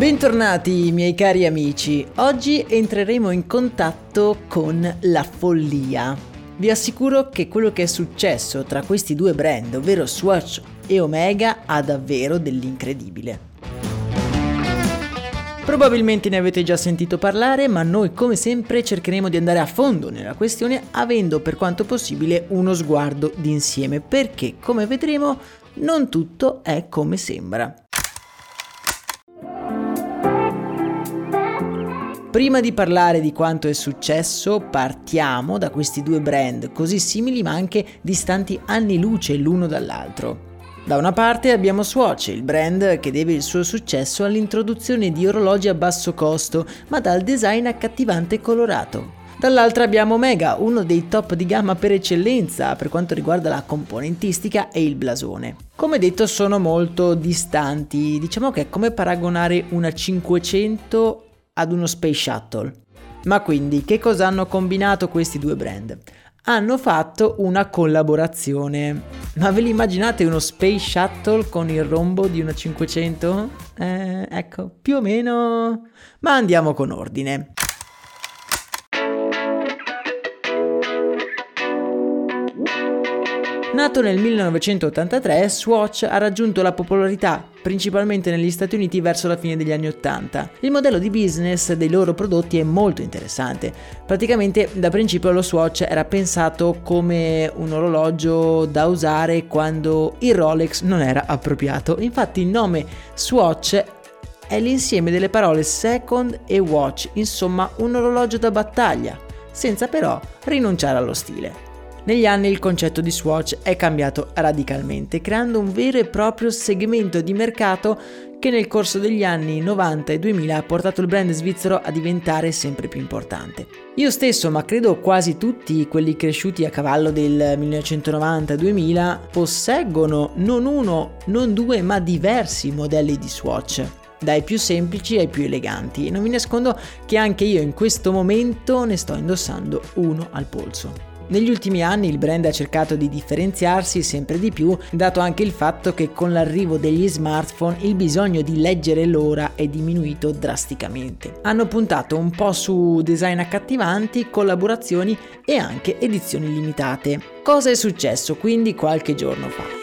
Bentornati miei cari amici, oggi entreremo in contatto con la follia. Vi assicuro che quello che è successo tra questi due brand, ovvero Swatch e Omega, ha davvero dell'incredibile. Probabilmente ne avete già sentito parlare, ma noi come sempre cercheremo di andare a fondo nella questione avendo per quanto possibile uno sguardo d'insieme, perché come vedremo non tutto è come sembra. Prima di parlare di quanto è successo, partiamo da questi due brand così simili ma anche distanti anni luce l'uno dall'altro. Da una parte abbiamo Swatch, il brand che deve il suo successo all'introduzione di orologi a basso costo, ma dal design accattivante e colorato. Dall'altra abbiamo Omega, uno dei top di gamma per eccellenza per quanto riguarda la componentistica e il blasone. Come detto sono molto distanti, diciamo che è come paragonare una 500 ad uno Space Shuttle. Ma quindi che cosa hanno combinato questi due brand? Hanno fatto una collaborazione. Ma ve li immaginate uno Space Shuttle con il rombo di una 500? Eh, ecco, più o meno. Ma andiamo con ordine. Nato nel 1983, Swatch ha raggiunto la popolarità principalmente negli Stati Uniti verso la fine degli anni 80. Il modello di business dei loro prodotti è molto interessante. Praticamente da principio lo Swatch era pensato come un orologio da usare quando il Rolex non era appropriato. Infatti il nome Swatch è l'insieme delle parole second e watch, insomma un orologio da battaglia, senza però rinunciare allo stile. Negli anni il concetto di Swatch è cambiato radicalmente, creando un vero e proprio segmento di mercato che nel corso degli anni 90 e 2000 ha portato il brand svizzero a diventare sempre più importante. Io stesso, ma credo quasi tutti quelli cresciuti a cavallo del 1990-2000, posseggono non uno, non due, ma diversi modelli di Swatch dai più semplici ai più eleganti e non vi nascondo che anche io in questo momento ne sto indossando uno al polso. Negli ultimi anni il brand ha cercato di differenziarsi sempre di più, dato anche il fatto che con l'arrivo degli smartphone il bisogno di leggere l'ora è diminuito drasticamente. Hanno puntato un po' su design accattivanti, collaborazioni e anche edizioni limitate. Cosa è successo quindi qualche giorno fa?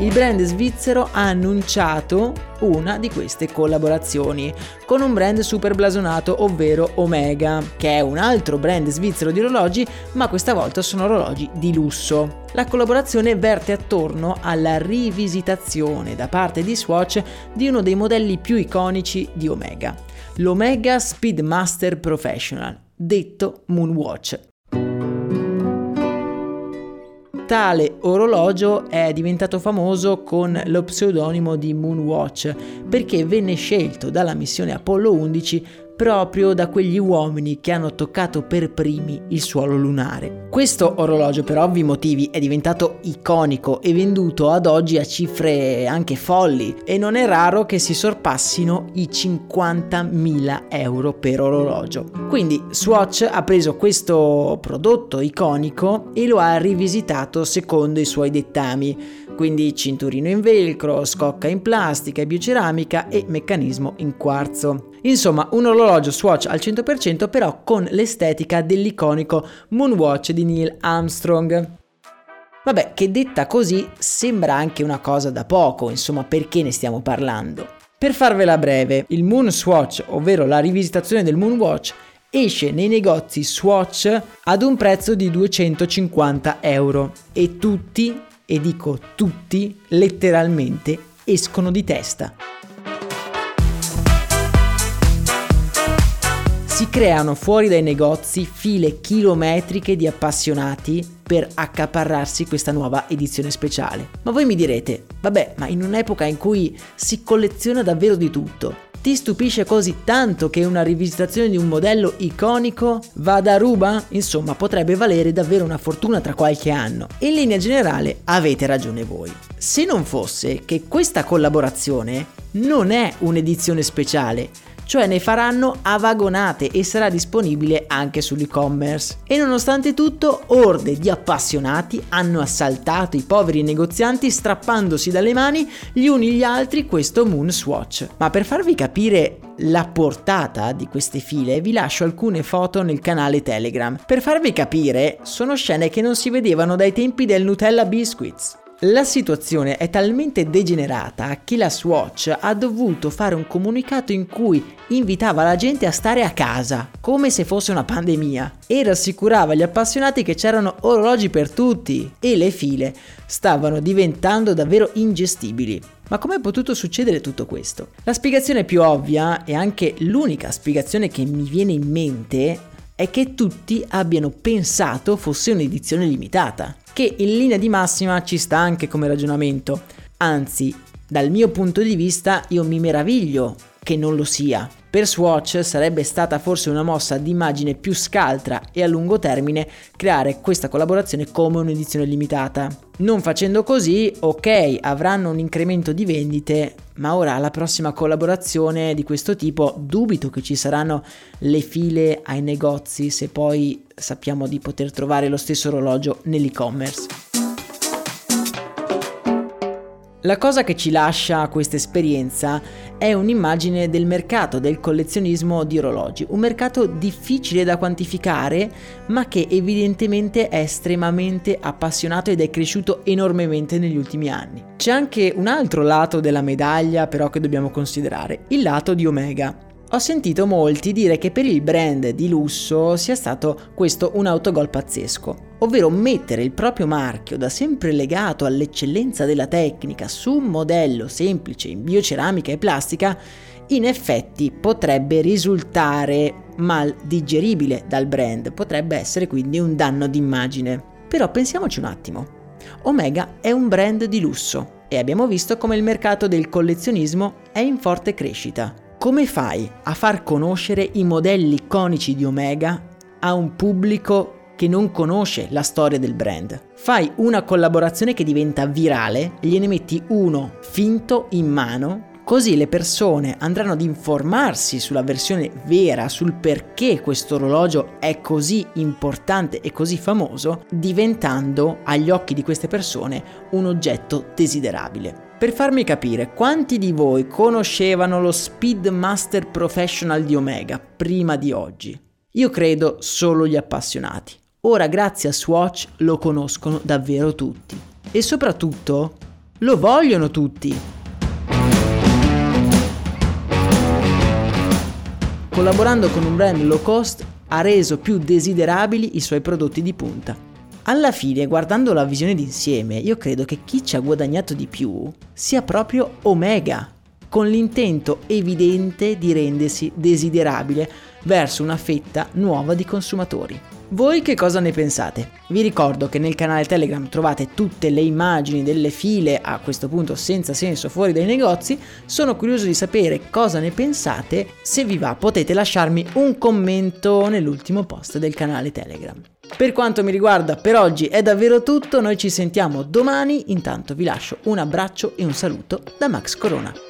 Il brand svizzero ha annunciato una di queste collaborazioni con un brand super blasonato, ovvero Omega, che è un altro brand svizzero di orologi, ma questa volta sono orologi di lusso. La collaborazione verte attorno alla rivisitazione da parte di Swatch di uno dei modelli più iconici di Omega, l'Omega Speedmaster Professional, detto Moonwatch Tale orologio è diventato famoso con lo pseudonimo di Moonwatch perché venne scelto dalla missione Apollo 11 proprio da quegli uomini che hanno toccato per primi il suolo lunare. Questo orologio per ovvi motivi è diventato iconico e venduto ad oggi a cifre anche folli e non è raro che si sorpassino i 50.000 euro per orologio. Quindi Swatch ha preso questo prodotto iconico e lo ha rivisitato secondo i suoi dettami quindi cinturino in velcro, scocca in plastica e bioceramica e meccanismo in quarzo. Insomma, un orologio Swatch al 100% però con l'estetica dell'iconico Moonwatch di Neil Armstrong. Vabbè, che detta così sembra anche una cosa da poco, insomma, perché ne stiamo parlando? Per farvela breve, il Moon Swatch, ovvero la rivisitazione del Moonwatch, esce nei negozi Swatch ad un prezzo di 250 euro e tutti e dico tutti, letteralmente escono di testa. Si creano fuori dai negozi file chilometriche di appassionati per accaparrarsi questa nuova edizione speciale. Ma voi mi direte, vabbè, ma in un'epoca in cui si colleziona davvero di tutto, ti stupisce così tanto che una rivisitazione di un modello iconico vada a ruba? Insomma, potrebbe valere davvero una fortuna tra qualche anno. In linea generale avete ragione voi. Se non fosse che questa collaborazione non è un'edizione speciale, cioè ne faranno a vagonate e sarà disponibile anche sull'e-commerce. E nonostante tutto, orde di appassionati hanno assaltato i poveri negozianti strappandosi dalle mani gli uni gli altri questo Moon Swatch. Ma per farvi capire la portata di queste file vi lascio alcune foto nel canale Telegram. Per farvi capire, sono scene che non si vedevano dai tempi del Nutella Biscuits. La situazione è talmente degenerata che la Swatch ha dovuto fare un comunicato in cui invitava la gente a stare a casa, come se fosse una pandemia, e rassicurava gli appassionati che c'erano orologi per tutti e le file stavano diventando davvero ingestibili. Ma come è potuto succedere tutto questo? La spiegazione più ovvia e anche l'unica spiegazione che mi viene in mente è che tutti abbiano pensato fosse un'edizione limitata che in linea di massima ci sta anche come ragionamento. Anzi, dal mio punto di vista io mi meraviglio che non lo sia. Per Swatch sarebbe stata forse una mossa d'immagine più scaltra e a lungo termine creare questa collaborazione come un'edizione limitata. Non facendo così, ok, avranno un incremento di vendite, ma ora alla prossima collaborazione di questo tipo dubito che ci saranno le file ai negozi se poi sappiamo di poter trovare lo stesso orologio nell'e-commerce. La cosa che ci lascia questa esperienza è un'immagine del mercato del collezionismo di orologi, un mercato difficile da quantificare ma che evidentemente è estremamente appassionato ed è cresciuto enormemente negli ultimi anni. C'è anche un altro lato della medaglia però che dobbiamo considerare, il lato di Omega. Ho sentito molti dire che per il brand di lusso sia stato questo un autogol pazzesco, ovvero mettere il proprio marchio da sempre legato all'eccellenza della tecnica su un modello semplice in bioceramica e plastica, in effetti potrebbe risultare mal digeribile dal brand, potrebbe essere quindi un danno d'immagine. Però pensiamoci un attimo. Omega è un brand di lusso e abbiamo visto come il mercato del collezionismo è in forte crescita. Come fai a far conoscere i modelli iconici di Omega a un pubblico che non conosce la storia del brand? Fai una collaborazione che diventa virale, gliene metti uno finto in mano Così le persone andranno ad informarsi sulla versione vera, sul perché questo orologio è così importante e così famoso, diventando agli occhi di queste persone un oggetto desiderabile. Per farmi capire, quanti di voi conoscevano lo Speedmaster Professional di Omega prima di oggi? Io credo solo gli appassionati. Ora grazie a Swatch lo conoscono davvero tutti. E soprattutto lo vogliono tutti. Collaborando con un brand low cost ha reso più desiderabili i suoi prodotti di punta. Alla fine, guardando la visione d'insieme, io credo che chi ci ha guadagnato di più sia proprio Omega, con l'intento evidente di rendersi desiderabile verso una fetta nuova di consumatori. Voi che cosa ne pensate? Vi ricordo che nel canale Telegram trovate tutte le immagini delle file a questo punto senza senso fuori dai negozi. Sono curioso di sapere cosa ne pensate. Se vi va potete lasciarmi un commento nell'ultimo post del canale Telegram. Per quanto mi riguarda per oggi è davvero tutto, noi ci sentiamo domani, intanto vi lascio un abbraccio e un saluto da Max Corona.